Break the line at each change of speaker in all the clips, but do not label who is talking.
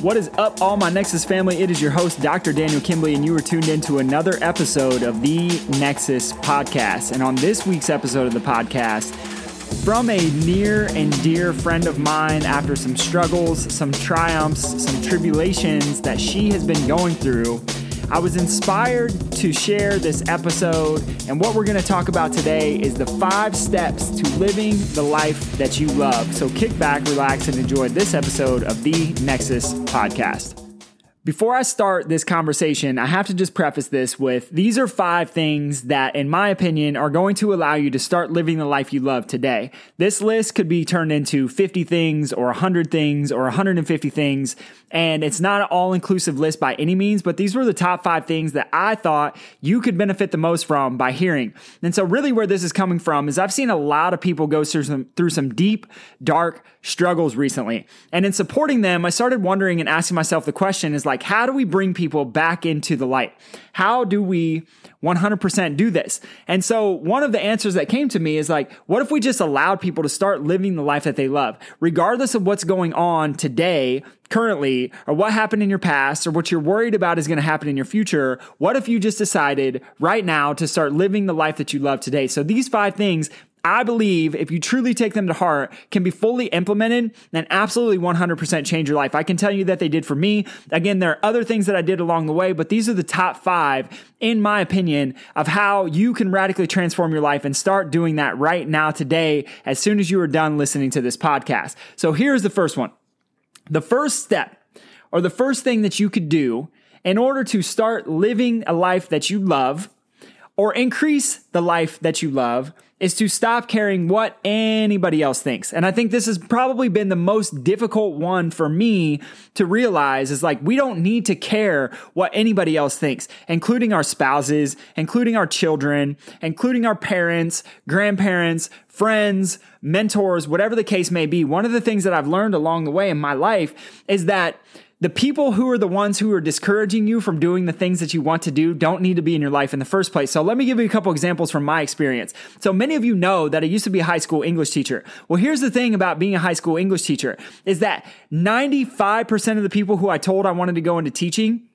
What is up, all my Nexus family? It is your host, Dr. Daniel Kimbley, and you are tuned into another episode of the Nexus Podcast. And on this week's episode of the podcast, from a near and dear friend of mine, after some struggles, some triumphs, some tribulations that she has been going through, I was inspired to share this episode, and what we're going to talk about today is the five steps to living the life that you love. So kick back, relax, and enjoy this episode of the Nexus Podcast. Before I start this conversation, I have to just preface this with these are five things that, in my opinion, are going to allow you to start living the life you love today. This list could be turned into 50 things or 100 things or 150 things, and it's not an all inclusive list by any means, but these were the top five things that I thought you could benefit the most from by hearing. And so, really, where this is coming from is I've seen a lot of people go through some, through some deep, dark struggles recently. And in supporting them, I started wondering and asking myself the question is like, how do we bring people back into the light? How do we 100% do this? And so one of the answers that came to me is like, what if we just allowed people to start living the life that they love, regardless of what's going on today, currently, or what happened in your past, or what you're worried about is going to happen in your future? What if you just decided right now to start living the life that you love today? So these five things I believe if you truly take them to heart, can be fully implemented and absolutely 100% change your life. I can tell you that they did for me. Again, there are other things that I did along the way, but these are the top five, in my opinion, of how you can radically transform your life and start doing that right now today as soon as you are done listening to this podcast. So here's the first one. The first step or the first thing that you could do in order to start living a life that you love or increase the life that you love is to stop caring what anybody else thinks. And I think this has probably been the most difficult one for me to realize is like, we don't need to care what anybody else thinks, including our spouses, including our children, including our parents, grandparents, friends, mentors, whatever the case may be. One of the things that I've learned along the way in my life is that the people who are the ones who are discouraging you from doing the things that you want to do don't need to be in your life in the first place. So let me give you a couple examples from my experience. So many of you know that I used to be a high school English teacher. Well, here's the thing about being a high school English teacher is that 95% of the people who I told I wanted to go into teaching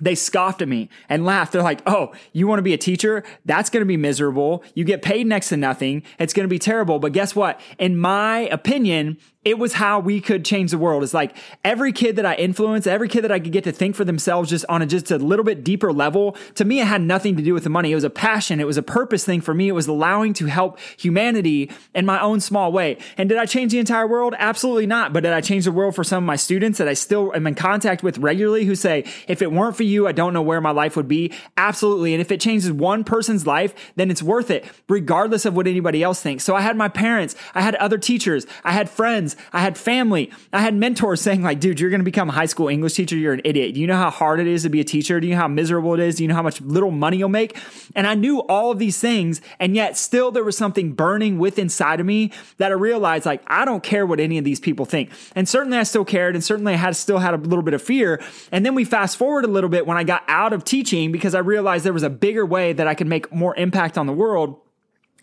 they scoffed at me and laughed. They're like, Oh, you want to be a teacher? That's going to be miserable. You get paid next to nothing. It's going to be terrible. But guess what? In my opinion, it was how we could change the world. It's like every kid that I influence, every kid that I could get to think for themselves just on a just a little bit deeper level. To me, it had nothing to do with the money. It was a passion. It was a purpose thing for me. It was allowing to help humanity in my own small way. And did I change the entire world? Absolutely not. But did I change the world for some of my students that I still am in contact with regularly who say, if it weren't for you, I don't know where my life would be? Absolutely. And if it changes one person's life, then it's worth it, regardless of what anybody else thinks. So I had my parents, I had other teachers, I had friends, I had family. I had mentors saying, like, dude, you're going to become a high school English teacher. You're an idiot. Do you know how hard it is to be a teacher? Do you know how miserable it is? Do you know how much little money you'll make? And I knew all of these things. And yet still there was something burning with inside of me that I realized, like, I don't care what any of these people think. And certainly I still cared. And certainly I had still had a little bit of fear. And then we fast forward a little bit when I got out of teaching because I realized there was a bigger way that I could make more impact on the world.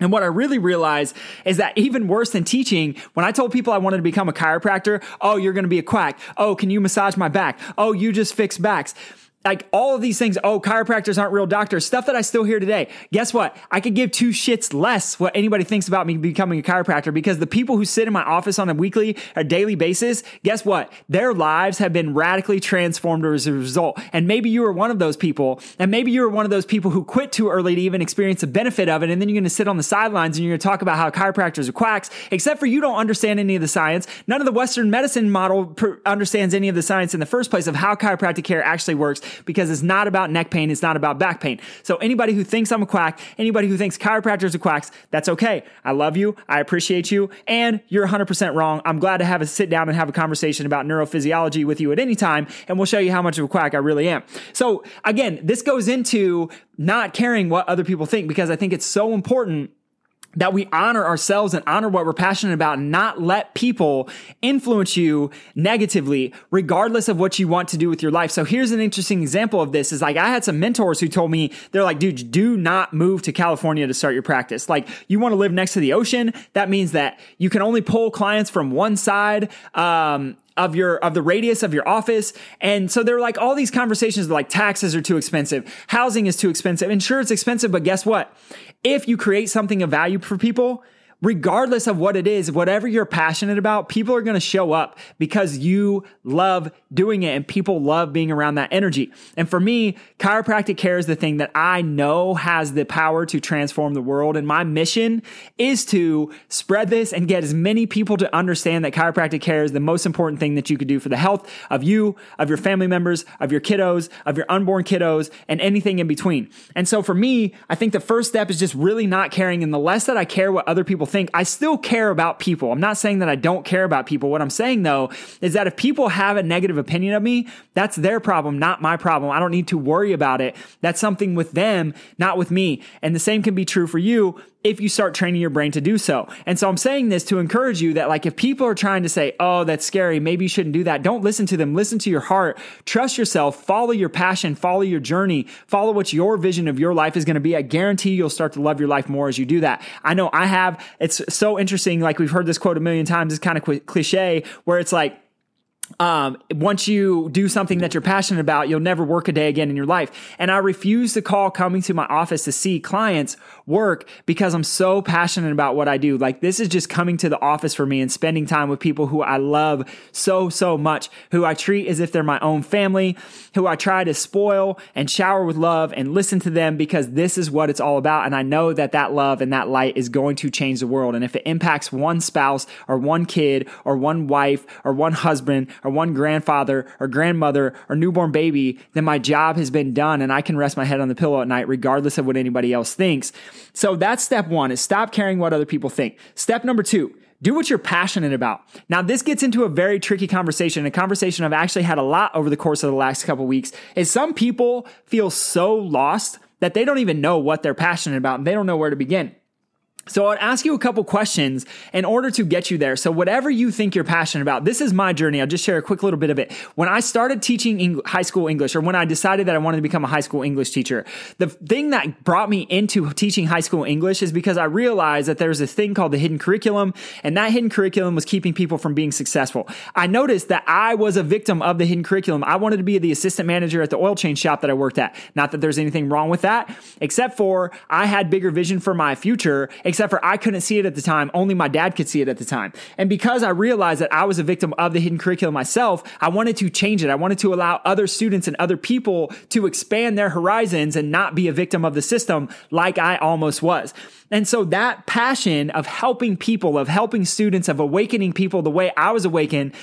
And what I really realized is that even worse than teaching, when I told people I wanted to become a chiropractor, oh, you're going to be a quack. Oh, can you massage my back? Oh, you just fix backs like all of these things, oh, chiropractors aren't real doctors, stuff that I still hear today. Guess what? I could give two shits less what anybody thinks about me becoming a chiropractor because the people who sit in my office on a weekly or daily basis, guess what? Their lives have been radically transformed as a result. And maybe you were one of those people, and maybe you were one of those people who quit too early to even experience the benefit of it. And then you're going to sit on the sidelines and you're going to talk about how chiropractors are quacks, except for you don't understand any of the science. None of the Western medicine model understands any of the science in the first place of how chiropractic care actually works because it's not about neck pain, it's not about back pain. So anybody who thinks I'm a quack, anybody who thinks chiropractors are quacks, that's okay. I love you, I appreciate you, and you're 100% wrong. I'm glad to have a sit down and have a conversation about neurophysiology with you at any time, and we'll show you how much of a quack I really am. So again, this goes into not caring what other people think because I think it's so important that we honor ourselves and honor what we're passionate about and not let people influence you negatively regardless of what you want to do with your life. So here's an interesting example of this is like i had some mentors who told me they're like dude do not move to california to start your practice. Like you want to live next to the ocean? That means that you can only pull clients from one side um, of your of the radius of your office. And so there are like all these conversations like taxes are too expensive, housing is too expensive, and sure it's expensive, but guess what? If you create something of value for people, regardless of what it is, whatever you're passionate about, people are going to show up because you love doing it and people love being around that energy. And for me, chiropractic care is the thing that I know has the power to transform the world. And my mission is to spread this and get as many people to understand that chiropractic care is the most important thing that you could do for the health of you, of your family members, of your kiddos, of your unborn kiddos, and anything in between. And so for me, I think the first step is just really not caring. And the less that I care what other people think, I still care about people. I'm not saying that I don't care about people. What I'm saying though is that if people have a negative opinion of me, that's their problem, not my problem. I don't need to worry about it. That's something with them, not with me. And the same can be true for you if you start training your brain to do so. And so I'm saying this to encourage you that like if people are trying to say, "Oh, that's scary, maybe you shouldn't do that." Don't listen to them. Listen to your heart. Trust yourself, follow your passion, follow your journey, follow what your vision of your life is going to be. I guarantee you'll start to love your life more as you do that. I know I have. It's so interesting like we've heard this quote a million times. It's kind of cliche where it's like um, once you do something that you're passionate about, you'll never work a day again in your life. And I refuse to call coming to my office to see clients work because I'm so passionate about what I do. Like this is just coming to the office for me and spending time with people who I love so, so much, who I treat as if they're my own family, who I try to spoil and shower with love and listen to them because this is what it's all about. And I know that that love and that light is going to change the world. And if it impacts one spouse or one kid or one wife or one husband or one grandfather or grandmother or newborn baby, then my job has been done and I can rest my head on the pillow at night, regardless of what anybody else thinks. So that's step one is stop caring what other people think. Step number two, do what you're passionate about. Now, this gets into a very tricky conversation, a conversation I've actually had a lot over the course of the last couple weeks is some people feel so lost that they don't even know what they're passionate about and they don't know where to begin. So I'd ask you a couple questions in order to get you there. So whatever you think you're passionate about, this is my journey. I'll just share a quick little bit of it. When I started teaching high school English or when I decided that I wanted to become a high school English teacher, the thing that brought me into teaching high school English is because I realized that there's a thing called the hidden curriculum and that hidden curriculum was keeping people from being successful. I noticed that I was a victim of the hidden curriculum. I wanted to be the assistant manager at the oil change shop that I worked at. Not that there's anything wrong with that, except for I had bigger vision for my future, except for I couldn't see it at the time. Only my dad could see it at the time. And because I realized that I was a victim of the hidden curriculum myself, I wanted to change it. I wanted to allow other students and other people to expand their horizons and not be a victim of the system like I almost was. And so that passion of helping people, of helping students, of awakening people the way I was awakened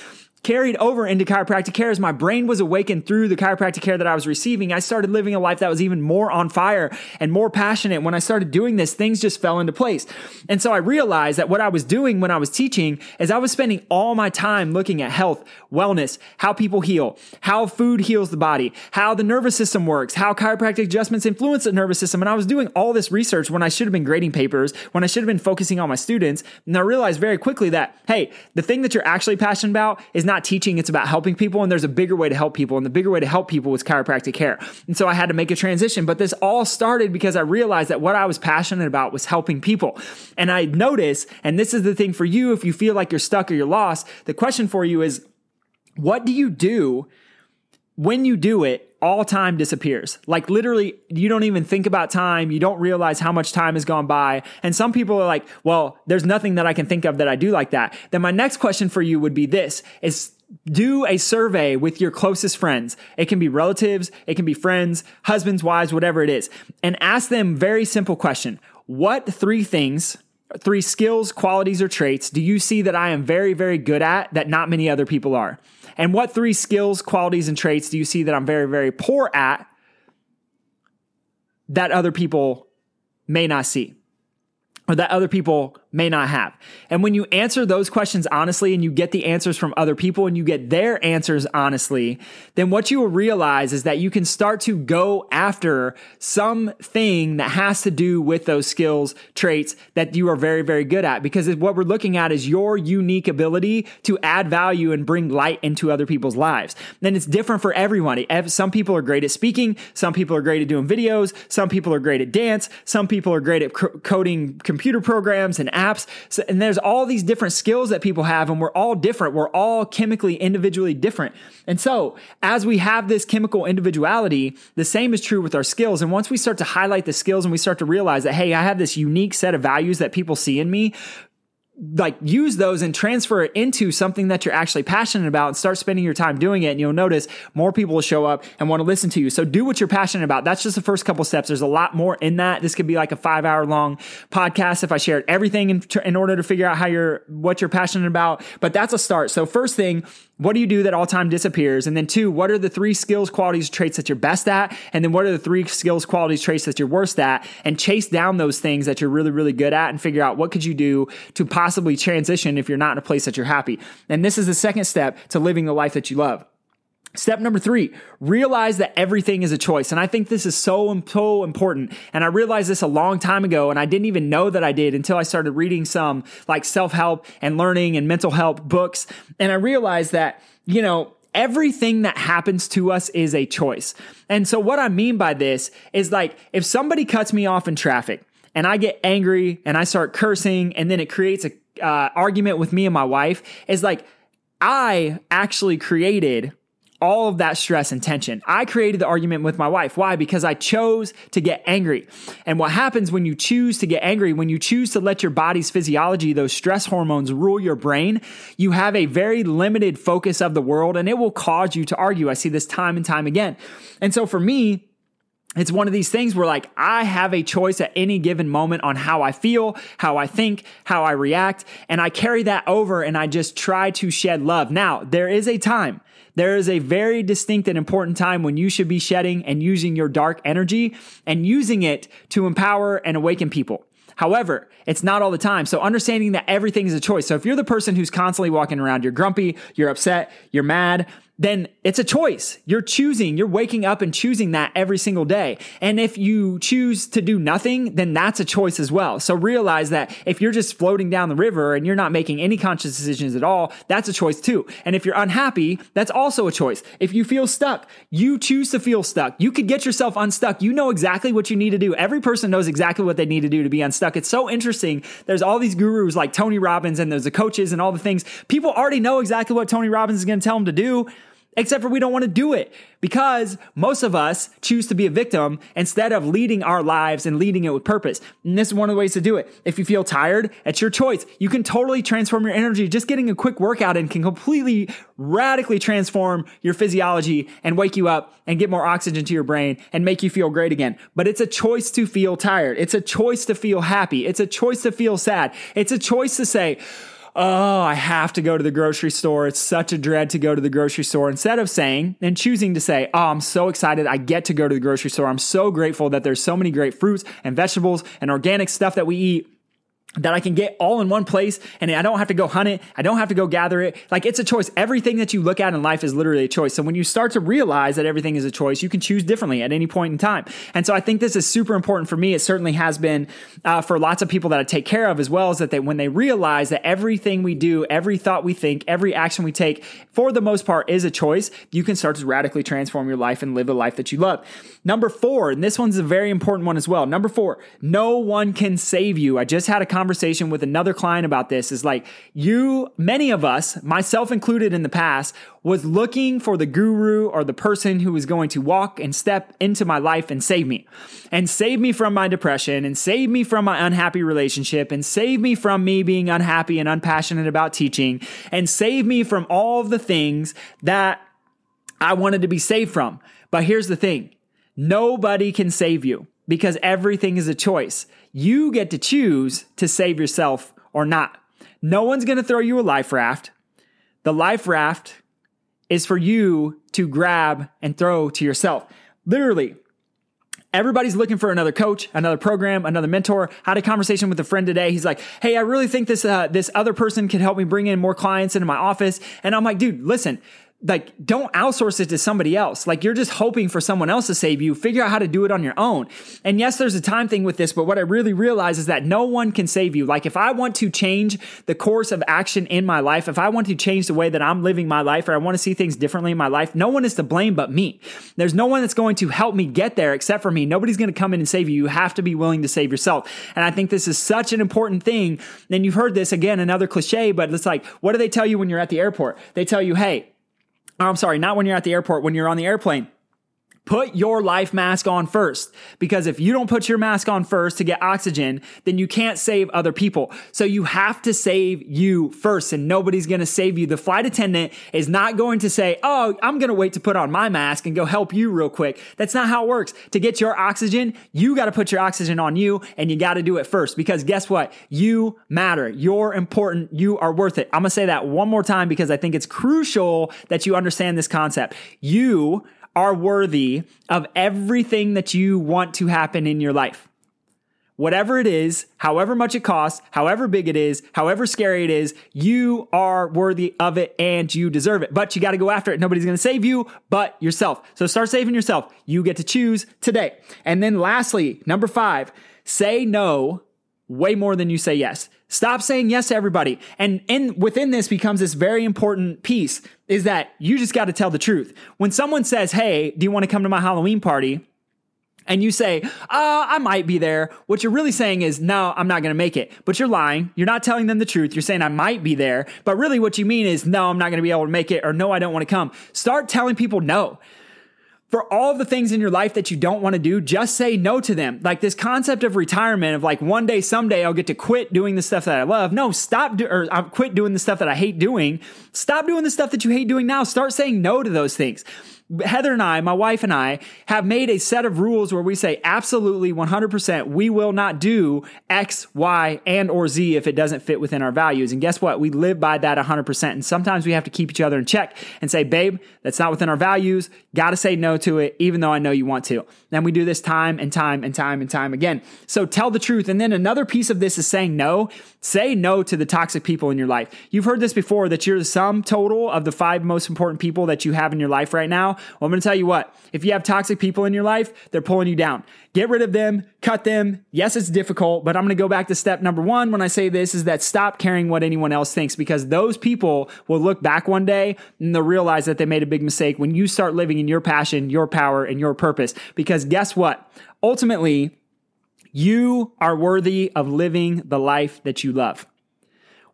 carried over into chiropractic care as my brain was awakened through the chiropractic care that I was receiving. I started living a life that was even more on fire and more passionate. When I started doing this, things just fell into place. And so I realized that what I was doing when I was teaching is I was spending all my time looking at health, wellness, how people heal, how food heals the body, how the nervous system works, how chiropractic adjustments influence the nervous system. And I was doing all this research when I should have been grading papers, when I should have been focusing on my students. And I realized very quickly that, hey, the thing that you're actually passionate about is not teaching, it's about helping people. And there's a bigger way to help people. And the bigger way to help people was chiropractic care. And so I had to make a transition. But this all started because I realized that what I was passionate about was helping people. And I noticed, and this is the thing for you, if you feel like you're stuck or you're lost, the question for you is, what do you do when you do it, all time disappears. Like literally, you don't even think about time. You don't realize how much time has gone by. And some people are like, well, there's nothing that I can think of that I do like that. Then my next question for you would be this is do a survey with your closest friends. It can be relatives, it can be friends, husbands, wives, whatever it is, and ask them very simple question. What three things, three skills, qualities, or traits do you see that I am very, very good at that not many other people are? And what three skills, qualities, and traits do you see that I'm very, very poor at that other people may not see or that other people may not have. And when you answer those questions honestly and you get the answers from other people and you get their answers honestly, then what you will realize is that you can start to go after something that has to do with those skills, traits that you are very, very good at. Because what we're looking at is your unique ability to add value and bring light into other people's lives. Then it's different for everyone. Some people are great at speaking. Some people are great at doing videos. Some people are great at dance. Some people are great at coding computer programs and apps. So, and there's all these different skills that people have, and we're all different. We're all chemically, individually different. And so, as we have this chemical individuality, the same is true with our skills. And once we start to highlight the skills and we start to realize that, hey, I have this unique set of values that people see in me, like use those and transfer it into something that you're actually passionate about and start spending your time doing it and you'll notice more people will show up and want to listen to you. So do what you're passionate about. That's just the first couple steps. There's a lot more in that. This could be like a five hour long podcast if i shared everything in, in order to figure out how you're what you're passionate about but that's a start. So first thing what do you do that all time disappears? And then two, what are the three skills, qualities, traits that you're best at? And then what are the three skills, qualities, traits that you're worst at? And chase down those things that you're really, really good at and figure out what could you do to possibly transition if you're not in a place that you're happy. And this is the second step to living the life that you love. Step number three, realize that everything is a choice. And I think this is so, so important. And I realized this a long time ago, and I didn't even know that I did until I started reading some like self help and learning and mental health books. And I realized that, you know, everything that happens to us is a choice. And so, what I mean by this is like if somebody cuts me off in traffic and I get angry and I start cursing, and then it creates a uh, argument with me and my wife, is like I actually created all of that stress and tension. I created the argument with my wife. Why? Because I chose to get angry. And what happens when you choose to get angry, when you choose to let your body's physiology, those stress hormones rule your brain, you have a very limited focus of the world and it will cause you to argue. I see this time and time again. And so for me, it's one of these things where like I have a choice at any given moment on how I feel, how I think, how I react, and I carry that over and I just try to shed love. Now, there is a time there is a very distinct and important time when you should be shedding and using your dark energy and using it to empower and awaken people. However, it's not all the time. So understanding that everything is a choice. So if you're the person who's constantly walking around, you're grumpy, you're upset, you're mad, then it's a choice. You're choosing, you're waking up and choosing that every single day. And if you choose to do nothing, then that's a choice as well. So realize that if you're just floating down the river and you're not making any conscious decisions at all, that's a choice too. And if you're unhappy, that's also a choice. If you feel stuck, you choose to feel stuck. You could get yourself unstuck. You know exactly what you need to do. Every person knows exactly what they need to do to be unstuck. It's so interesting. There's all these gurus like Tony Robbins and there's the coaches and all the things. People already know exactly what Tony Robbins is going to tell them to do except for we don't want to do it because most of us choose to be a victim instead of leading our lives and leading it with purpose. And this is one of the ways to do it. If you feel tired, it's your choice. You can totally transform your energy. Just getting a quick workout and can completely radically transform your physiology and wake you up and get more oxygen to your brain and make you feel great again. But it's a choice to feel tired. It's a choice to feel happy. It's a choice to feel sad. It's a choice to say, oh, I have to go to the grocery store. It's such a dread to go to the grocery store. Instead of saying and choosing to say, oh, I'm so excited I get to go to the grocery store. I'm so grateful that there's so many great fruits and vegetables and organic stuff that we eat that I can get all in one place and I don't have to go hunt it. I don't have to go gather it. Like it's a choice. Everything that you look at in life is literally a choice. So when you start to realize that everything is a choice, you can choose differently at any point in time. And so I think this is super important for me. It certainly has been uh, for lots of people that I take care of as well as that they, when they realize that everything we do, every thought we think, every action we take, for the most part is a choice, you can start to radically transform your life and live a life that you love. Number four, and this one's a very important one as well. Number four, no one can save you. I just had a conversation with another client about this. Is like you, many of us, myself included in the past, was looking for the guru or the person who was going to walk and step into my life and save me and save me from my depression and save me from my unhappy relationship and save me from me being unhappy and unpassionate about teaching and save me from all of the things that I wanted to be saved from. But here's the thing. Nobody can save you because everything is a choice. You get to choose to save yourself or not. No one's going to throw you a life raft. The life raft is for you to grab and throw to yourself. Literally, everybody's looking for another coach, another program, another mentor. I had a conversation with a friend today. He's like, "Hey, I really think this uh, this other person could help me bring in more clients into my office." And I'm like, "Dude, listen, like don't outsource it to somebody else. Like you're just hoping for someone else to save you. Figure out how to do it on your own. And yes, there's a time thing with this, but what I really realize is that no one can save you. Like if I want to change the course of action in my life, if I want to change the way that I'm living my life or I want to see things differently in my life, no one is to blame but me. There's no one that's going to help me get there except for me. Nobody's going to come in and save you. You have to be willing to save yourself. And I think this is such an important thing. And you've heard this again, another cliche, but it's like, what do they tell you when you're at the airport? They tell you, hey, I'm sorry, not when you're at the airport, when you're on the airplane. Put your life mask on first because if you don't put your mask on first to get oxygen, then you can't save other people. So you have to save you first and nobody's going to save you. The flight attendant is not going to say, Oh, I'm going to wait to put on my mask and go help you real quick. That's not how it works. To get your oxygen, you got to put your oxygen on you and you got to do it first because guess what? You matter. You're important. You are worth it. I'm going to say that one more time because I think it's crucial that you understand this concept. You are worthy of everything that you want to happen in your life. Whatever it is, however much it costs, however big it is, however scary it is, you are worthy of it and you deserve it. But you got to go after it. Nobody's going to save you but yourself. So start saving yourself. You get to choose today. And then lastly, number five, say no way more than you say yes. Stop saying yes to everybody. And in within this becomes this very important piece is that you just got to tell the truth. When someone says, "Hey, do you want to come to my Halloween party?" and you say, uh, I might be there. What you're really saying is, no, I'm not going to make it. But you're lying. You're not telling them the truth. You're saying, I might be there. But really, what you mean is, no, I'm not going to be able to make it, or no, I don't want to come. Start telling people no for all the things in your life that you don't want to do, just say no to them. Like this concept of retirement of like one day, someday I'll get to quit doing the stuff that I love. No, stop do- or I'll quit doing the stuff that I hate doing. Stop doing the stuff that you hate doing now. Start saying no to those things. Heather and I, my wife and I, have made a set of rules where we say absolutely 100% we will not do X, Y, and or Z if it doesn't fit within our values. And guess what? We live by that 100%. And sometimes we have to keep each other in check and say, babe, that's not within our values. Got to say no to it, even though I know you want to. And we do this time and time and time and time again. So tell the truth. And then another piece of this is saying no. Say no to the toxic people in your life. You've heard this before that you're the sum total of the five most important people that you have in your life right now. Well, I'm going to tell you what, if you have toxic people in your life, they're pulling you down. Get rid of them, cut them. Yes, it's difficult, but I'm going to go back to step number one when I say this is that stop caring what anyone else thinks because those people will look back one day and they'll realize that they made a big mistake when you start living in your passion, your power, and your purpose. Because guess what? Ultimately, you are worthy of living the life that you love.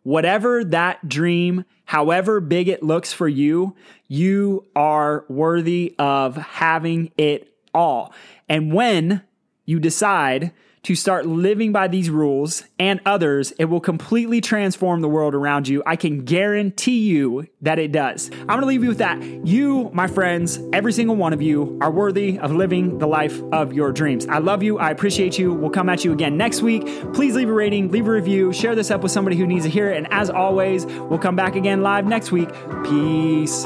Whatever that dream, however big it looks for you, you are worthy of having it all. And when you decide to start living by these rules and others, it will completely transform the world around you. I can guarantee you that it does. I'm to leave you with that. You, my friends, every single one of you are worthy of living the life of your dreams. I love you. I appreciate you. We'll come at you again next week. Please leave a rating, leave a review, share this up with somebody who needs to hear it. And as always, we'll come back again live next week. Peace.